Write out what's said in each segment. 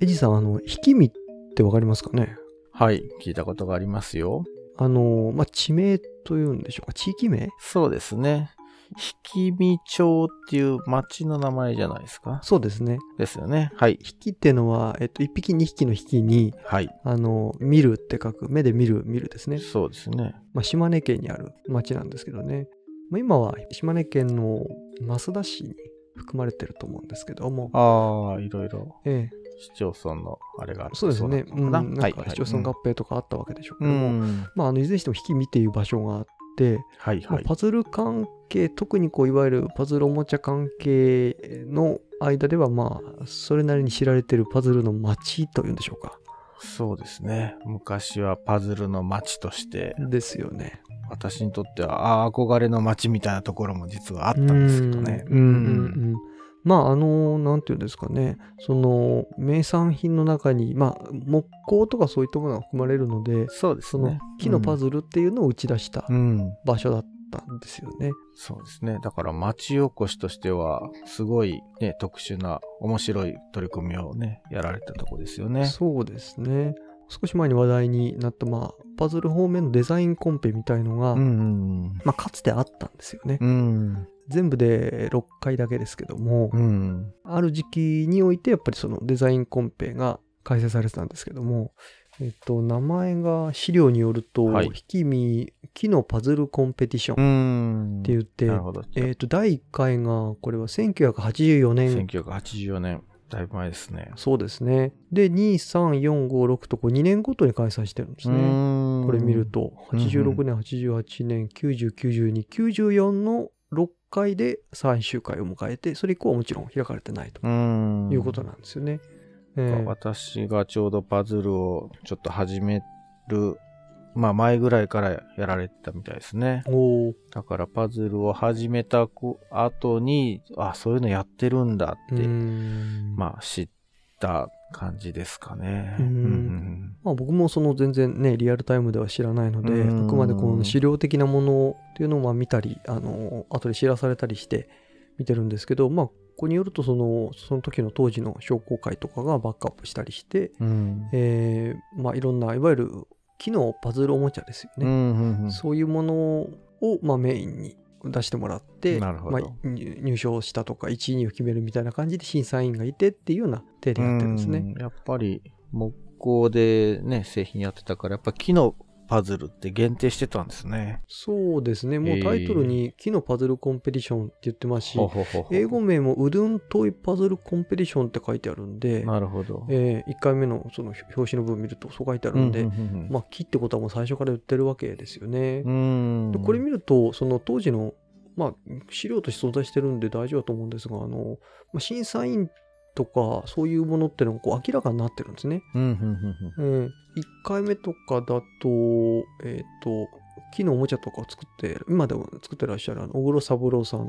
エジさん、あの、引き身ってわかりますかね？はい、聞いたことがありますよ。あの、まあ、地名というんでしょうか？地域名？そうですね。引見町っていう町の名前じゃないですか？そうですね。ですよね。はい。引きっていうのは、えっと、一匹二匹の引きに、はい。あの、見るって書く、目で見る、見るですね。そうですね。まあ、島根県にある町なんですけどね。まあ、今は島根県の増田市に含まれてると思うんですけども、ああ、いろいろええ、市町村のあれがあってそうですね。そうん、なんか市町村合併とかあったわけでしょうけうども、ん。まあ、あの、いずれにしても引き見っていう場所があって、まあはいはい。パズル関係、特にこう、いわゆるパズルおもちゃ関係の間では、まあ、それなりに知られてるパズルの街というんでしょうか。そうですね。昔はパズルの町として、ですよね。私にとっては、あー憧れの町みたいなところも実はあったんですけどね。うんうんうんうんまああのなんていうんですかねその名産品の中にまあ木工とかそういったものが含まれるのでそうですそのね。木のパズルっていうのを打ち出した。場所だったんですよね。そうですね。だから町おこしとしては、すごいね、特殊な面白い取り組みをね、やられたとこですよね。そうですね。少し前に話題になった、まあ、パズル方面のデザインコンペみたいのが、うんうんまあ、かつてあったんですよね。うん。うん。全部で6回だけですけども、うん。ある時期においてやっぱりそのデザインコンペが開催されてたんですけども、えっと、名前が資料によると、はい引き身木のパズルコンペティショうンん。って言って。えっと、第1回が、これは1984年。1984年、だいぶ前ですね。そうですね。で、2、3、4、5、6とこう2年ごとに開催してるんですね。ねこれ見る。と、うんうん86年、88年、90、92、94の6回で最終回を迎えて、それ以降はもちろん開かれてないとうん。いうことなんですよね。ええ私がちょうどパズルをちょっと始める、まあ前ぐらいからやられてたみたいですね。おーだからパズルを始めた後後に、あ、そういうのやってるんだって、んまあ知った感じですかね。うんうんまあ、僕もその全然ねリアルタイムでは知らないのでうんあくまでこの資料的なものっていうのをまあ見たりあの後で知らされたりして見てるんですけどまあここによるとそのその時の当時の商工会とかがバックアップしたりして、うん。えーまあいろんないわゆる木のパズルおもちゃですよね、うんうんうん。そういうものをまあメインに出してもらってまあ、入入賞したとか1位にを決めるみたいな感じで審査員がいてっていうような手でやってるんですね。うんやっぱり木工でね、製品やってたから、やっぱ木のパズルって限定してたんですね。そうですね。もうタイトルに木のパズルコンペティションって言ってますし、英語名もウドゥントイパズルコンペティションって書いてあるんで、なるほど。え1回目のその表紙の部分見るとそう書いてあるんで、うんうんうんまあ木ってことはもう最初から言ってるわけですよね。うんでこれ見ると、その当時の、まあ資料として存在してるんで大丈夫だと思うんですが、あの、まあ、審査員とかそういうものってのがこう明らかになってるんですね。うんうんうんうんえ1回目とかだと、えっ、と、木のおもちゃとかを作って、今でも作ってらっしゃるあの小黒三郎さん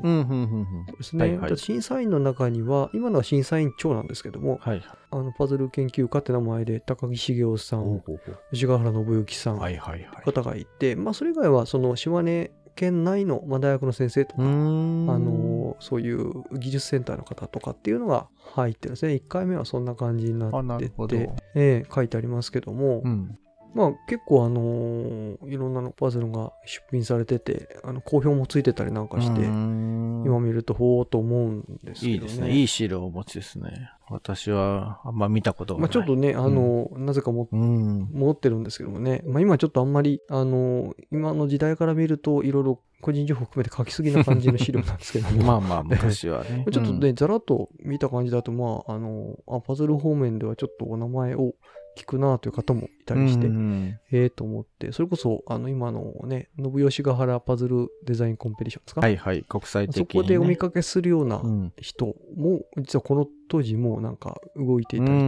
ですね。審査員の中には、今のは審査員長なんですけども、はい。あのパズル研究家って名前で高木茂雄さん、ほうほうほう吉川原信之さん、はいはいはい。方がいて、まあそれ以外はその島根県内の、まあ、大学の先生とか、あのそういう技術センターの方とかっていうのが入ってるんですね。1回目はそんな感じになってて、ええ書いてありますけども、うん。まあ結構あのーいろんなのパズルが出品されてて、あの好評もついてたりなんかして、今今見るとほーっと思うんですけどね。いいですね。いい資料をお持ちですね。私はあんま見たことがない。まあちょっとね、あのーなぜかもうん。持ってるんですけどもね、まあ今ちょっとあんまり、あのー今の時代から見るといろいろ個人情報含めて書きすぎな感じの資料なんですけども。まあまあ、昔はね。ちょっとね、ざらっと見た感じだと、まあ、あの、あ、パズル方面ではちょっとお名前を聞くなという方もいたうん、りして、うんええと思って、それこそ、あの、今のね、信吉ヶ原パズルデザインコンペティションですか、はいはい。国際的に、ね。そこでお見かけするようなうん人も、実はこの当時もなんか動いていたりと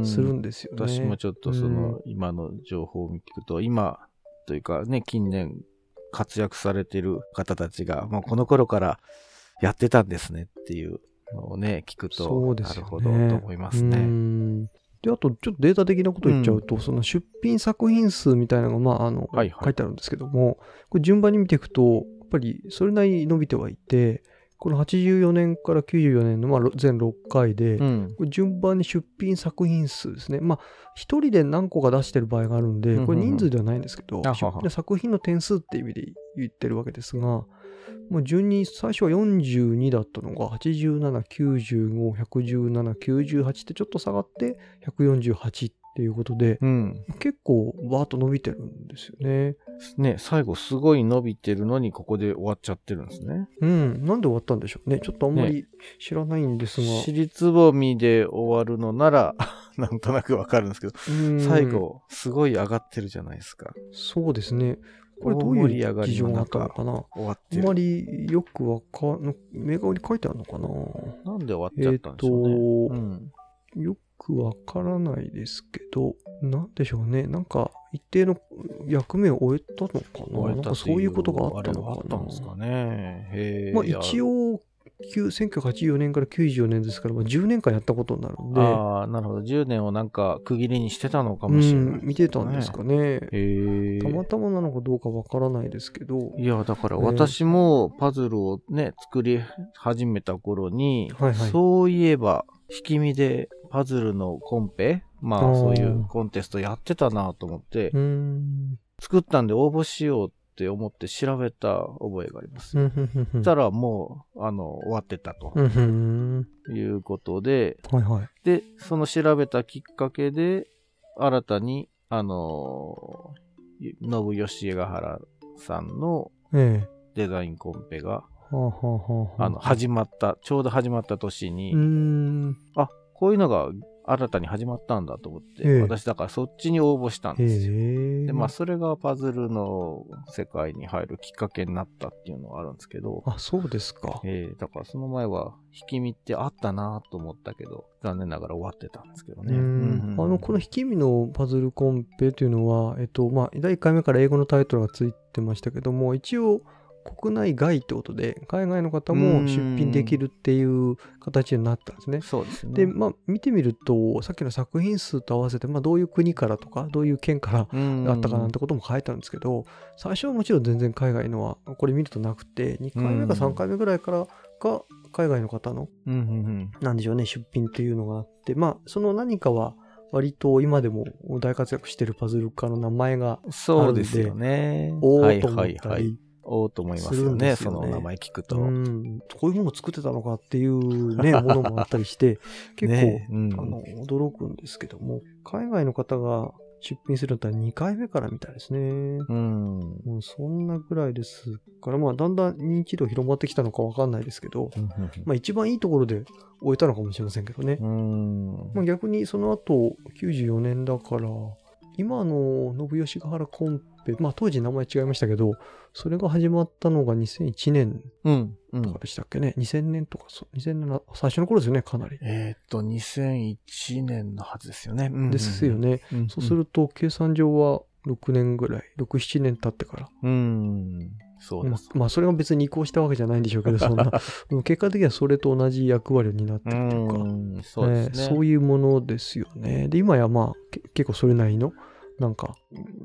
かするんですよね。私もちょっとその、今の情報を聞くと、今というかね、近年活躍されている方たちが、もうこの頃からやってたんですねっていうのをね、聞くと、そうですよね。なるほどと思いますうね。んで、あと、ちょっとデータ的なこと言っちゃうと、その出品作品数みたいなのが、まあ、あの、はいはい書いてあるんですけども、これ順番に見ていくと、やっぱりそれなりに伸びてはいて、この84年から94年のまあろ全6回で、うん。順番に出品作品数ですね。まあ、一人で何個か出してる場合があるんで、これ人数ではないんですけど、作品の点数っていう意味で言ってるわけですが、もう順に最初は42だったのが、87、95、117、98ってちょっと下がって、148っていうことで、うん。結構バーッと伸びてるんですよね。ね、最後すごい伸びてるのに、ここで終わっちゃってるんですね。うん。なんで終わったんでしょうね。ちょっとあんまり知らないんですが。尻つぼみで終わるのなら、なんとなくわかるんですけど、うん最後、すごい上がってるじゃないですか。そうですね。これどういう事情があったの中かな。あんまりよくわかん、目顔に書いてあるのかななんで終わっちゃったんでしょうね。えーとうん。よくわからないですけど、なんでしょうね。なんか、一定の役目を終えたのかな？なんかそういうことがあったのかったんですかな。ね。まあ一応、旧1984年から94年ですから、まあ、10年間やったことになるんで、ああ、なるほど。10年をなんか区切りにしてたのかうもしれない、ん、見てたんですかね。たまたまなのかどうかわからないですけど、いや、だからえー私もパズルをね、作り始めた頃に、はいはいそういえば、引き身でパズルのコンペ？まあそういうコンテストやってたなと思ってう、ん。作ったんで応募しようって思って調べた覚えがあります。そしたらもう、あの、終わってたということで、はいはい。で、その調べたきっかけで、新たに、あのー、信吉ヶ原さんのええ。デザインコンペが、はあ、はあの、始まった、ちょうど始まった年に。あ、こういうのが新たに始まったんだと思って、ええ私だからそっちに応募したんへですよ。え。で、まあ、それがパズルの世界に入るきっかけになったっていうのはあるんですけど、あ、そうですか。ええだからその前は、引き身ってあったなと思ったけど、残念ながら終わってたんですけどね。あの、この引き身のパズルコンペというのは、えっと、まあ、第1回目から英語のタイトルがついてましたけども、一応、国内外ってことで、海外の方も出品できるっていう形になったんですね。そうですね。で、まあ、見てみると、さっきの作品数と合わせて、まあ、どういう国からとか、どういう県からうんあったかなんてことも書いてあるんですけど、最初はもちろん全然海外のは、これ見るとなくて、2回目か3回目ぐらいからが海外の方の、なんでしょうね、出品っていうのがあって、まあ、その何かは、割と今でも大活躍してるパズル家の名前が、うん。そうですよね。おはいーと思はいはい。ったり、おーと思いますよね。よねその名前聞くと。うん、こういうものを作ってたのかっていうね、ものもあったりして、結構、ねうんあの、驚くんですけども、海外の方が出品するんだったら2回目からみたいですね。うん。もうそんなぐらいですから、まあ、だんだん認知度広まってきたのかわかんないですけど、まあ、一番いいところで終えたのかもしれませんけどね。うん。まあ、逆にその後、94年だから、今の信吉ヶ原コンペ、まあ、当時名前違いましたけど、それが始まったのが2001年うん。うんとか。でしたっけね？2000年とか、そう2000年の最初の頃ですよね、かなり。えーっと、2001年のはずですよね。うんですよ。ね。うんそうすると、計算上は6年ぐらい、6、7年経ってから。うん。そうです。まあ、それが別に移行したわけじゃないんでしょうけど、そんな。うん結果的にはそれと同じ役割になってうるというか、ん。そうですね。えーそういうものですよね。で、今やまあ、け結構それなりの、なんか、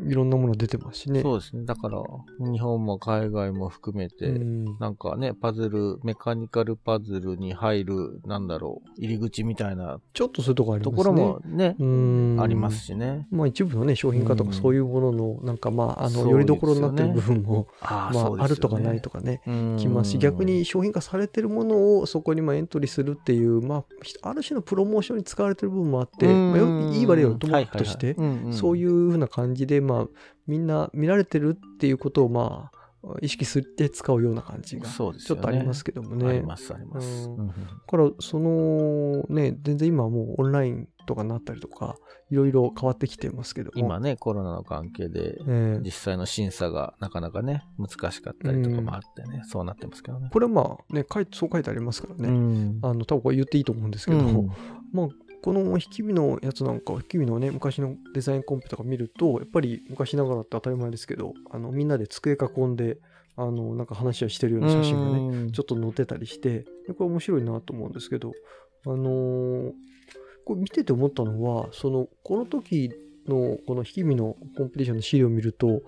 いろんなもの出てますしね。そうですね。だから、日本も海外も含めて、うん。なんかね、パズル、メカニカルパズルに入る、なんだろう、入り口みたいなちょっとそういうとこありますね。ところもね、うん。ありますしね。まあ一部のね、商品化とかうん。そういうものの、なんかまあ、あの、よりどころになってる部分も、あまあ、あるとかないとかかね、きますし、逆に商品化されてるものをそこにまあエントリーするっていう、まあ、ある種のプロモーションに使われてる部分もあって、まあ、よいい悪いはともかくとして、そういううふうな感じで、まあ、みんな見られてるっていうことを、まあ、意識して使うような感じが、ちょっとありますけけどもね。あります、あります。うから、その、ね、全然今はもうオンラインとかになったりとか、いろいろ変わってきてますけども。今ね、コロナの関係で、ええ実際の審査がなかなかね、難しかったりとかもあってね、そうなってますけどね。これはまあ、ね、書いそう書いてありますからね。うんあの、多分これ言っていいと思うんですけど、うんまあ、この引き身のやつなんか、引き身のね、昔のデザインコンペとか見ると、やっぱり昔ながらって当たり前ですけど、あの、みんなで机囲んで、あの、なんか話をしてるような写真がね、うん。ちょっと載ってたりして、でこれ面白いなと思うんですけど、あのーこれ見てて思ったのは、その、この時のこの引き身のコンペティションの資料を見ると、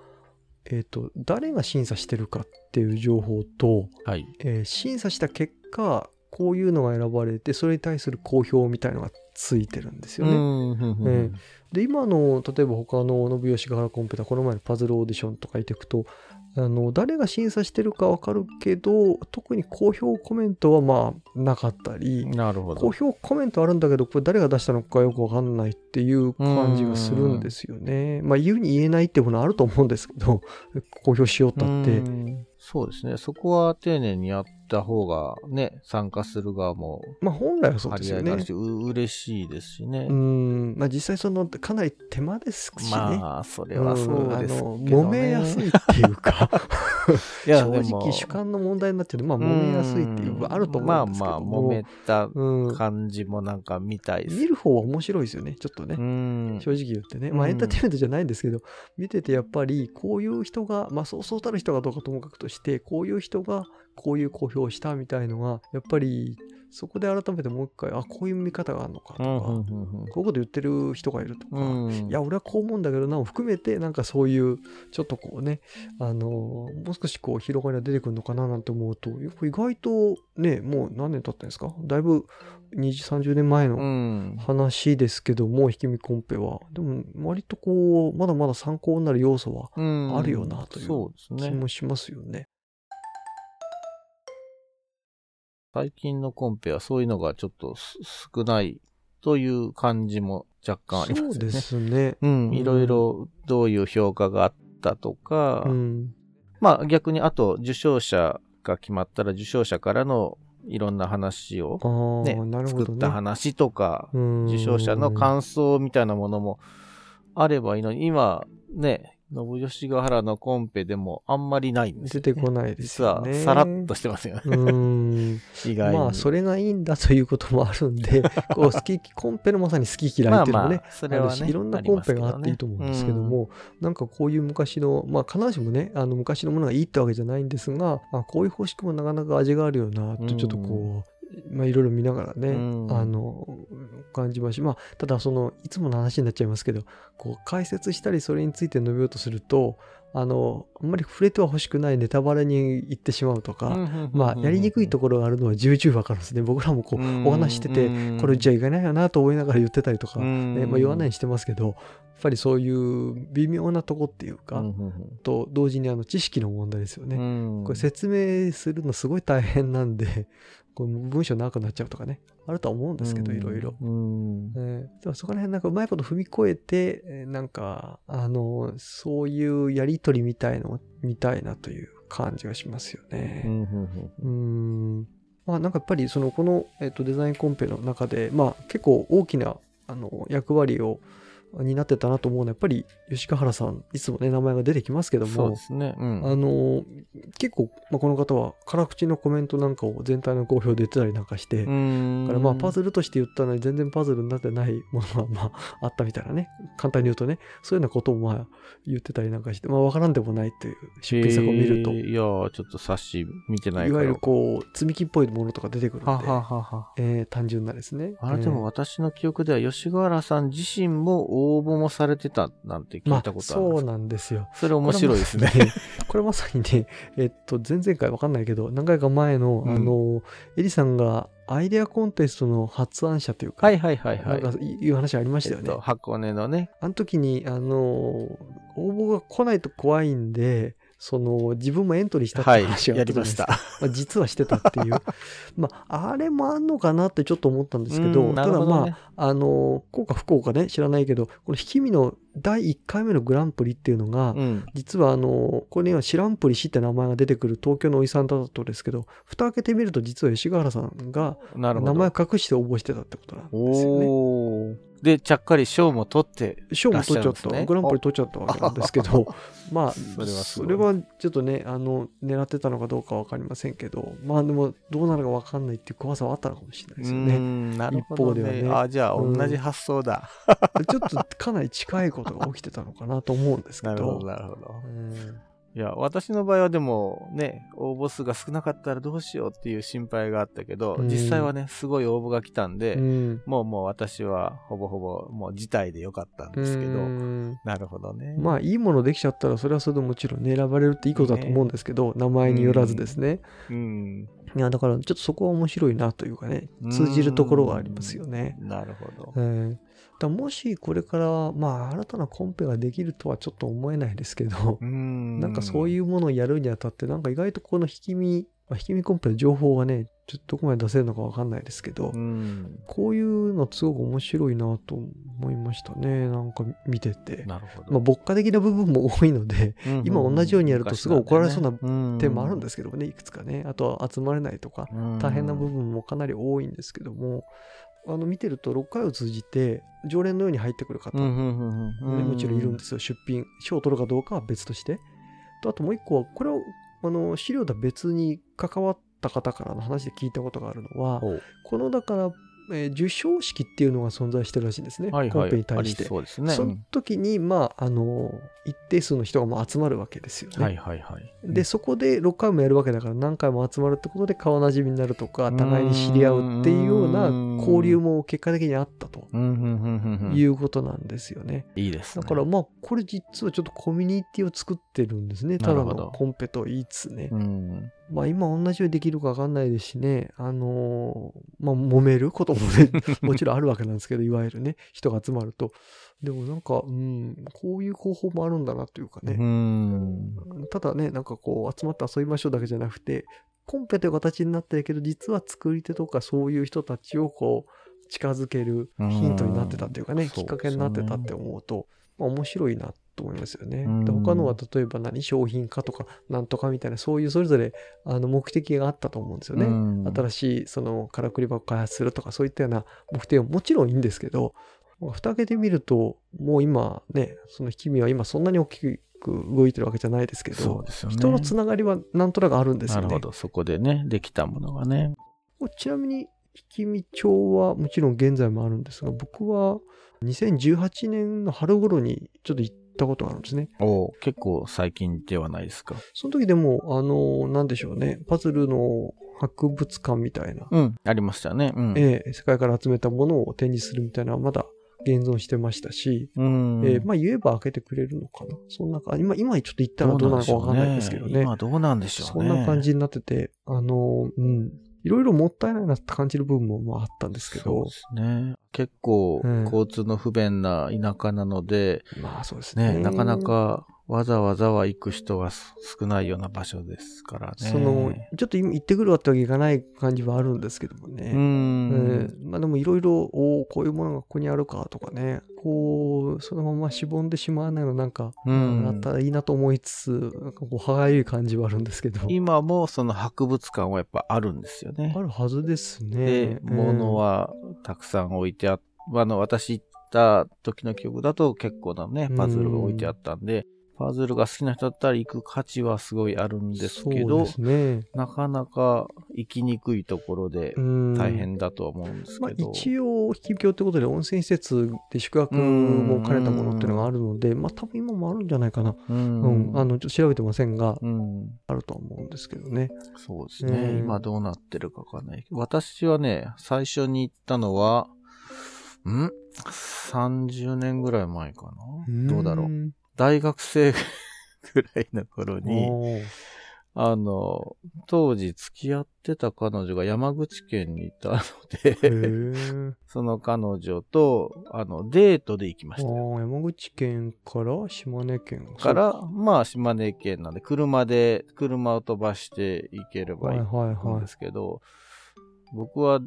えっ、ー、と、誰が審査してるかっていう情報と、はい、えー、審査した結果、こういうのが選ばれて、それに対する公表みたいのがついてるんですよね。えー、で、今の、例えば他の信吉ヶ原コンペタ、この前のパズルオーディションとかいていくと、あの誰が審査してるかわかるけど特に公表コメントはまあなかったりなるほど公表コメントあるんだけどこれ誰が出したのかよくわかんないっていう感じがするんですよね。まあ言うに言えないってものあると思うんですけど 公表しようったって。そうですねそこは丁寧にやった方がね、参加する側も。まあ本来はそうですよね。う嬉しいですしね。うん。まあ実際その、かなり手間ですしね。まあ、それはそうですけど、ね、揉めやすいっていうか いや正直主観の問題になっちゃうまあ揉めやすいっていう、あると思うんですけどまあまあ、揉めた感じもなんか見たい見る方は面白いですよね、ちょっとね。正直言ってね。まあエンターテインメントじゃないんですけど、見ててやっぱりこういう人が、まあそうそうたる人がどうかともかくとして、こういう人がこういう公表をしたみたいのが、やっぱりそこで改めてもう一回、あ、こういう見方があるのかとか、こういうこと言ってる人がいるとか、いや、俺はこう思うんだけどな、を含めて、なんかそういう、ちょっとこうね、あの、もう少しこう広がりが出てくるのかななんて思うと、意外とね、もう何年経ったんですか？だいぶ20、30年前の話ですけども、ひきみコンペは。でも、割とこう、まだまだ参考になる要素はあるよなという気もしますよね。最近のコンペはそういうのがちょっと少ないという感じも若干ありますね。そうですね。うん。いろいろどういう評価があったとか、うん、まあ逆にあと受賞者が決まったら受賞者からのいろんな話をね、ね作った話とか、受賞者の感想みたいなものもあればいいのに、今ね、信吉ヶ原のコンペでもあんまりないんですよ、ね、出てこないですよね。実はさらっとしてますよね。うん。意外に。まあ、それがいいんだということもあるんで、こう、好き、コンペのまさに好き嫌いっていうのもね、まあまあそれはね、いろんなコンペがあっていいと思うんですけども、なんかこういう昔の、まあ、必ずしもね、あの、昔のものがいいってわけじゃないんですが、あこういう方式もなかなか味があるよな、と、ちょっとこう、まあ、いろいろ見ながらね、うん、あの感じましまあただそのいつもの話になっちゃいますけどこう解説したりそれについて述べようとするとあのあんまり触れては欲しくないネタバレに行ってしまうとか、まあやりにくいところがあるのは重々わかるんですね。僕らもこうお話しててこれじゃいけないよなと思いながら言ってたりとか、ねまあ、言わないにしてますけどやっぱりそういう微妙なとこっていうか、と同時にあの知識の問題ですよね、これ説明するのすごい大変なんでこう文章長くなっちゃうとかね、あるとは思うんですけど、いろいろ。えー、そこら辺なんかうまいこと踏み越えて、なんか、あの、そういうやりとりみたいのを見たいなという感じがしますよね。うん。まあなんかやっぱりその、この、えっと、デザインコンペの中で、まあ結構大きな、あの、役割を、になってたなと思うのはやっぱり吉川原さんいつもね名前が出てきますけどもそうですね、うん、あの結構、まあ、この方は辛口のコメントなんかを全体の好評で言ってたりなんかしてだからまあパズルとして言ったのに全然パズルになってないものがまああったみたいなね簡単に言うとねそういうようなことをまあ言ってたりなんかしてまあ分からんでもないという出品作を見ると、えー、いやちょっと冊子見てないいわゆるこう積み木っぽいものとか出てくるんではははえー、単純なですね。あれでも私の記憶では吉川原さん自身も応募もされてたなんて聞いたことある、まあ、そうなんですよ。それ面白いですね。これまさにね、えっと、前々回わかんないけど、何回か前の、うん、あの、エリさんがアイデアコンテストの発案者というか、はいはいはいはい。なんかいう話ありましたよね。えっと、箱根のね。あの時に、あの、応募が来ないと怖いんで、その自分もエントリーしたって話がありました。まあ、実はしてたっていう。まあ、あれもあんのかなってちょっと思ったんですけど、どね、ただまあ、あの、効果不幸かね、知らないけど、この引き身の第1回目のグランプリっていうのが、うん、実はあの、これには知らんぷりしって名前が出てくる東京のおじさんだったですけど、蓋開けてみると実は吉川原さんが名前を隠して応募してたってことなんですよね。で、ちゃっかり賞も取って賞も取っちゃった。グランプリ取っちゃったわけなんですけど、まあ、それはそれはちょっとね、あの、狙ってたのかどうかわかりませんけど、まあでも、どうなるかわかんないっていう怖さはあったのかもしれないですよね。なるほど、ね、一方ではね。あ、じゃあ、同じ発想だ。ちょっとかなり近いことが起きてたのかなと思うんですけど。なるほど、なるほど。いや、私の場合はでもね、応募数が少なかったらどうしようっていう心配があったけど、うん、実際はね、すごい応募が来たんで、うん、もうもう私はほぼほぼもう辞退でよかったんですけど、なるほどね。まあ、いいものできちゃったら、それはそれでもちろんね、選ばれるっていいことだと思うんですけど、ね、名前によらずですね。うん。いや、だからちょっとそこは面白いなというかね、通じるところがありますよね。なるほど。えーだもしこれから、まあ、新たなコンペができるとはちょっと思えないですけど、んなんかそういうものをやるにあたって、なんか意外とこの引き身、まあ、引き身コンペの情報がね、ちょっとどこまで出せるのかわかんないですけど、こういうのすごく面白いなと思いましたね。なんか見てて。なるほど。まあ、牧歌的な部分も多いので、うんうん、今同じようにやるとすごい怒られそうな点もあるんですけどもね、いくつかね。あとは集まれないとか、大変な部分もかなり多いんですけども、あの見てると6回を通じて常連のように入ってくる方、もちろんいるんですよ。出品賞を取るかどうかは別として。とあともう一個はこれをあの資料とは別に関わった方からの話で聞いたことがあるのはこのだからえー、授賞式っていうのが存在してるらしいんですね、はいはい、コンペに対して。そうですね。その時に、まあ、あの、一定数の人がまあ集まるわけですよね。はいはいはい。で、そこで6回もやるわけだから何回も集まるってことで顔なじみになるとか、互いに知り合うっていうような交流も結果的にあったということなんですよね。いいです、ね、だからまあ、これ実はちょっとコミュニティを作ってるんですね。ただのコンペと言いつつね。まあ今同じようにできるかわかんないですしね、あのー、まあ揉める？こともね、もちろんあるわけなんですけど、いわゆるね、人が集まると。でもなんか、うん、こういう方法もあるんだなというかね。ただね、なんかこう、集まって遊びましょうだけじゃなくて、コンペという形になってるけど、実は作り手とかそういう人たちをこう、近づけるヒントになってたっていうかね、きっかけになってたって思うと、まあ、面白いなと思いますよね。で他のは例えば何商品化とかなんとかみたいなそういうそれぞれあの目的があったと思うんですよね。新しいそのからくり箱開発するとかそういったような目的はもちろんいいんですけど蓋開けてみるともう今ねその引き身は今そんなに大きく動いてるわけじゃないですけど、ね、人のつながりはなんとなくあるんですよね。なるほど、そこでね、できたものがね。ちなみに、引き身町はもちろん現在もあるんですが、僕は2018年の春頃にちょっと行ったことがあるんですね。お結構最近ではないですか。その時でも、あの、なんでしょうね、パズルの博物館みたいな。うん、ありましたね。うん、ええ世界から集めたものを展示するみたいなまだ現存してましたし、うん、えー、まあ言えば開けてくれるのかな。そんなか、今、今ちょっと行ったらどうなのかわかんないですけどね。今どうなんでしょうね。そんな感じになってて、あの、うん。いろいろもったいないなって感じる部分もまああったんですけど。そうですね。結構、交通の不便な田舎なので、うん、まあそうですね。なかなかわざわざは行く人が少ないような場所ですからね。その、ちょっと行ってくるわってわけいかない感じはあるんですけどもね。うん。えー、まあでもいろいろ、おこういうものがここにあるかとかね、こう、そのまましぼんでしまわないのなんか、うん、あったらいいなと思いつつ、なんかこう、歯がゆい感じはあるんですけど。今もその博物館はやっぱあるんですよね。あるはずですね。で、物はたくさん置いてあっあの、私行った時の記憶だと結構なね、パズルが置いてあったんで、パズルが好きな人だったら行く価値はすごいあるんですけど、ね、なかなか行きにくいところで大変だとは思うんですけど。まあ、一応、引き境ってことで温泉施設で宿泊も兼ねたものっていうのがあるので、まあ多分今もあるんじゃないかな。うん、あの、ちょっと調べてませんが、あるとは思うんですけどね。そうですね。今どうなってるかわかんない。私はね、最初に行ったのは、ん ?30 年ぐらい前かなどうだろう。大学生ぐらいの頃に、あの、当時付き合ってた彼女が山口県にいたので その彼女と、あの、デートで行きました。山口県から島根県か。ら、まあ島根県なんで、車で、車を飛ばして行ければいいんですけど、はいはいはい、僕は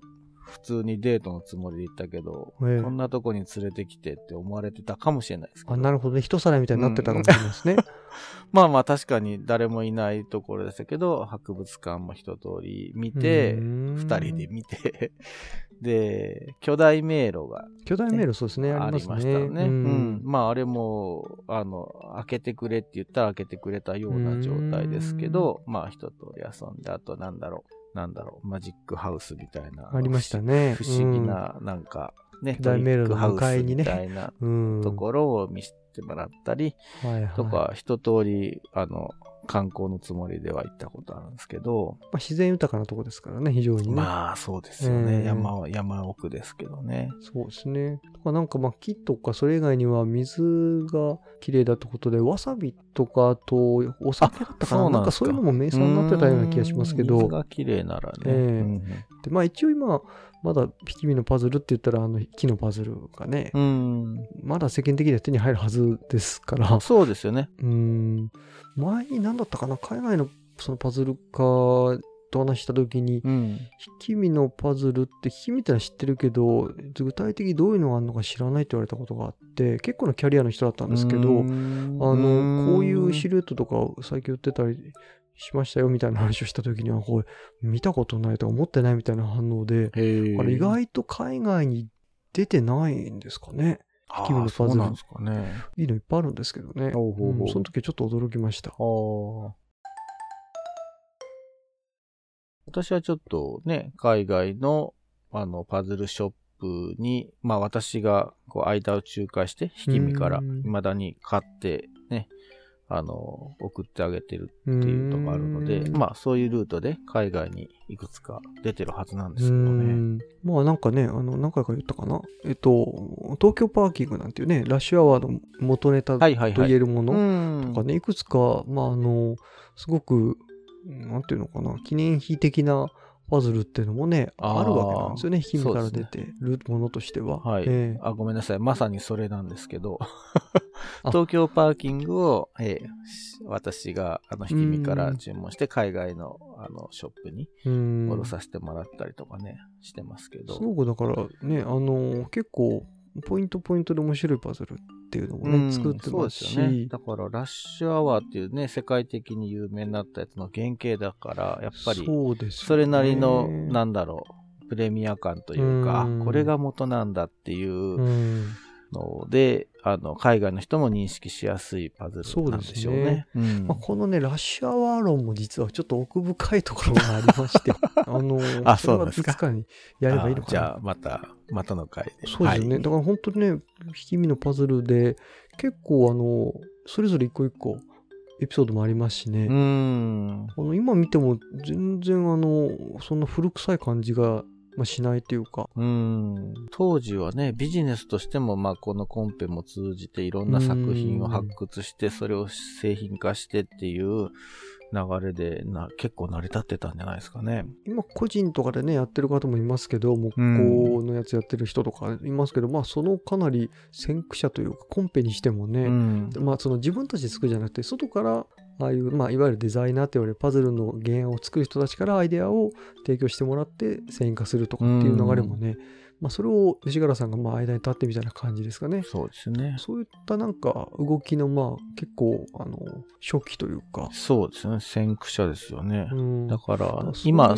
普通にデートのつもりで行ったけど、ええ、こんなとこに連れてきてって思われてたかもしれないですけど。あ、なるほどね。一皿みたいになってたかもしれないですね。うん、まあまあ確かに誰もいないところでしたけど、博物館も一通り見て、二人で見て、で、巨大迷路が、ね、巨大迷路そうですね、ありましたね。うん、まああれも、あの、開けてくれって言ったら開けてくれたような状態ですけど、まあ一通り遊んで、あとなんだろう。なんだろう、マジックハウスみたいな。ありましたね。不思議な、なんか、ね、トリックハウスみたいなところを見せてもらったり、とか、一通り、あの、観光のつもりでは行ったことあるんですけど。まあ、自然豊かなとこですからね、非常にね。まあ、そうですよね。えー、山は、山奥ですけどね。そうですね。とかなんかまあ、木とかそれ以外には水が綺麗だってことで、わさびとか、あと、お酒だったかななんかそういうのも名産になってたような気がしますけど。水が綺麗ならね。えーうん、で、まあ一応今、まだ引き身のパズルって言ったら、あの、木のパズルがね、うん、まだ世間的には手に入るはずですから。そうですよね。うん。前に何だったかな海外のそのパズル化と話した時に、うん、引き身のパズルって引き身ってのは知ってるけど具体的にどういうのがあるのか知らないって言われたことがあって結構なキャリアの人だったんですけどあのこういうシルエットとか最近売ってたりしましたよみたいな話をした時にはこれ見たことないとか思ってないみたいな反応であれ意外と海外に出てないんですかね。引き身のパズル。ですかね。いいのいっぱいあるんですけどね。ほうほうほうその時はちょっと驚きました。私はちょっとね、海外のあのパズルショップに、まあ私がこう間を仲介して、引き身から未だに買ってね、あの、送ってあげてるっていうのがあるので、まあそういうルートで海外にいくつか出てるはずなんですけどね。まあなんかね、あの、何回か言ったかな？えっと、東京パーキングなんていうね、ラッシュアワーの元ネタと言えるものとかね、いくつか、まああの、すごく、なんていうのかな、記念碑的なパズルっていうのもね、あるわけなんですよね。引きから出てるものとしては。はい、えー、あ。ごめんなさい。まさにそれなんですけど、東京パーキングを、えー、私があの引き身から注文して海外のあのショップに卸させてもらったりとかね、してますけど。そうだからね、あの結構ポイントポイントで面白いパズルっていうのもね、作ってますし。ね、だから、ラッシュアワーっていうね、世界的に有名になったやつの原型だから、やっぱり、それなりの、なんだろう、プレミア感というか、これが元なんだっていうので、あの、海外の人も認識しやすいパズルなんでしょうね。うねうん、まあ、このね、ラッシュアワー論も実はちょっと奥深いところがありまして、あの、あ、そうですか。にやればいいのかな。じゃあ、また、またの回で。そうですよね。はい、だから本当にね、引き身のパズルで、結構あの、それぞれ一個一個、エピソードもありますしね。うん。あの今見ても全然あの、そんな古臭い感じがまあ、しないというか。うん。当時はね、ビジネスとしても、まあ、このコンペも通じていろんな作品を発掘して、それを製品化してっていう流れでな、結構成り立ってたんじゃないですかね。今、個人とかでね、やってる方もいますけど、木工のやつやってる人とかいますけど、まあ、そのかなり先駆者というか、コンペにしてもね、まあ、その自分たちで作るじゃなくて、外からああいう、まあ、いわゆるデザイナーって言われるパズルの原案を作る人たちからアイデアを提供してもらって繊維化するとかっていう流れもね、まあ、それを吉原さんがまあ間に立ってみたいな感じですかね。そうですね。そういったなんか動きのまあ結構あの初期というか。そうですね。先駆者ですよね。うん、だから今、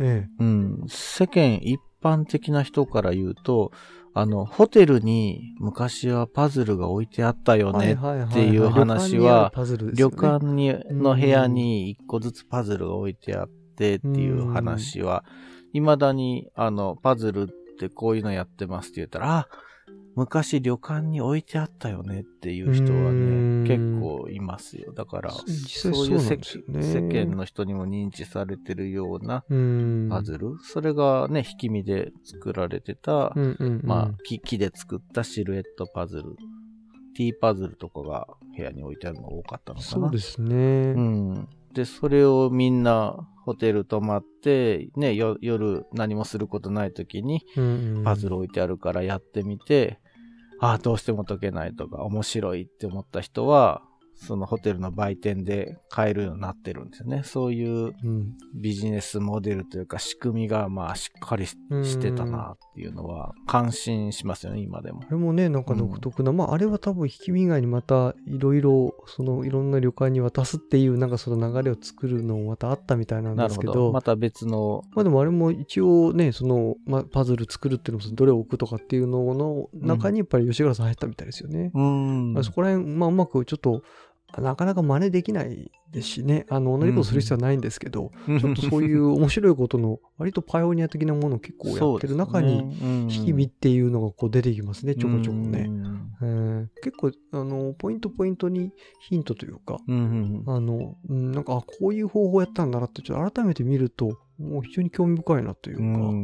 ええ、うん、世間一般的な人から言うと、あの、ホテルに昔はパズルが置いてあったよねっていう話は、旅館にの部屋に一個ずつパズルが置いてあってっていう話は、未だにあの、パズルってこういうのやってますって言ったら、あ、昔旅館に置いてあったよねっていう人はね、結構いますよ。だから、そういう世,、間の人にも認知されてるようなパズル。それがね、引き身で作られてた、まあ木、木で作ったシルエットパズル。T パズルとかが部屋に置いてあるのが多かったのかな。そうですね。うん。で、それをみんなホテル泊まって、ね、夜何もすることない時に、パズル置いてあるからやってみて、ああ、どうしても解けないとか、面白いって思った人は、そのホテルの売店で買えるようになってるんですよね。そういうビジネスモデルというか仕組みがまあしっかりしてたなっていうのは感心しますよね、今でも。あれもね、なんか独特な、うん、まああれは多分引き身以外にまたいろいろ、そのいろんな旅館に渡すっていうなんかその流れを作るのもまたあったみたいなんですけど。どまた別の。まあでもあれも一応ね、その、まあ、パズル作るっていうのもどれを置くとかっていうのの中にやっぱり吉原さん入ったみたいですよね。うん。そこら辺、まあうまくちょっとなかなか真似できないですしね、あの、同じことする必要はないんですけど、うん、ちょっとそういう面白いことの、割とパイオニア的なものを結構やってる中に、引き身っていうのがこう出てきますね、ちょこちょこね。うん、結構、あの、ポイントポイントにヒントというか、あの、なんか、こういう方法やったんだなって、ちょっと改めて見ると、もう非常に興味深いなというか、う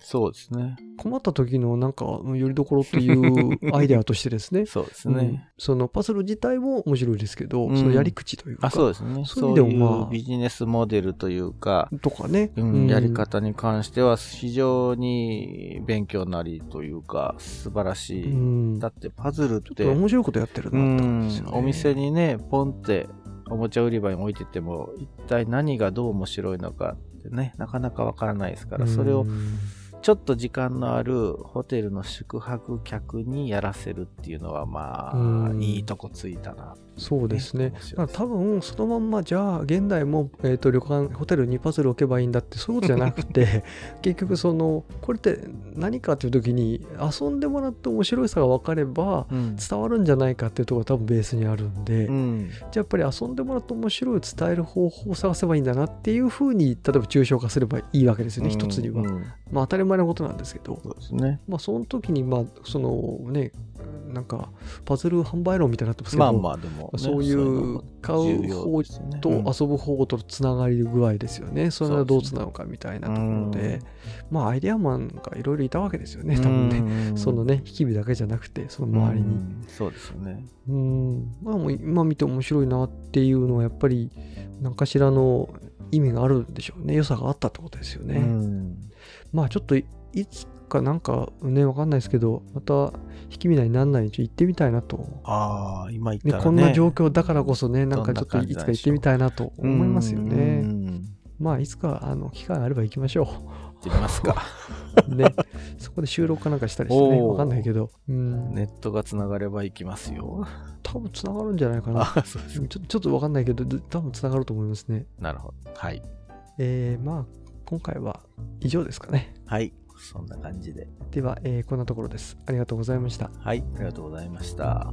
そうですね。困った時のなんか、よりどころっていう アイデアとしてですね。そうですね、うん、そのパズル自体も面白いですけど、うん、そのやり口というか。あそうですね。そういう、まあ、ビジネスモデルというか、とかね、うん、やり方に関しては非常に勉強なりというか、素晴らしい。だってパズルって。面白いことやってるなって感じですよね。お店にね、ポンっておもちゃ売り場に置いてても、一体何がどう面白いのかってね、なかなかわからないですから、それをちょっと時間のあるホテルの宿泊客にやらせるっていうのはまあ、いいとこついたな。そうですね。多分そのまんまじゃあ現代も、えーと、旅館ホテルにパズル置けばいいんだってそういうことじゃなくて 結局そのこれって何かっていう時に遊んでもらって面白いさが分かれば伝わるんじゃないかっていうところが多分ベースにあるんで、うん、じゃあやっぱり遊んでもらって面白い伝える方法を探せばいいんだなっていうふうに例えば抽象化すればいいわけですよね、うん、一つには。まあ当たり前のことなんですけどそうですね。まあその時にまあそのねなんかパズル販売論みたいになってますけど、まあまあでも、ね、そういう買う方と遊ぶ方とつながり具合ですよね。それはどうつなぐかみたいなところで、まあアイデアマンがいろいろいたわけですよね、多分ね。そのね、引き火だけじゃなくて、その周りに。そうですよね。うん。まあもう今見て面白いなっていうのはやっぱり何かしらの意味があるんでしょうね。良さがあったってことですよね。まあちょっといつかなんかね、わかんないですけど、また引き身になんないに行ってみたいなと。ああ、今言ったら、ね、こんな状況だからこそね、なんかちょっといつか行ってみたいなと思いますよね。まあ、いつか、あの、機会あれば行きましょう。行ってみますか。ね。そこで収録かなんかしたりしてね、わかんないけど。うん、ネットがつながれば行きますよ。多分つながるんじゃないかな。そうですちょちょっとわかんないけど、多分つながると思いますね。なるほど。はい。えー、まあ、今回は以上ですかね。はい。そんな感じで。では、えー、こんなところです。ありがとうございました。はい、ありがとうございました。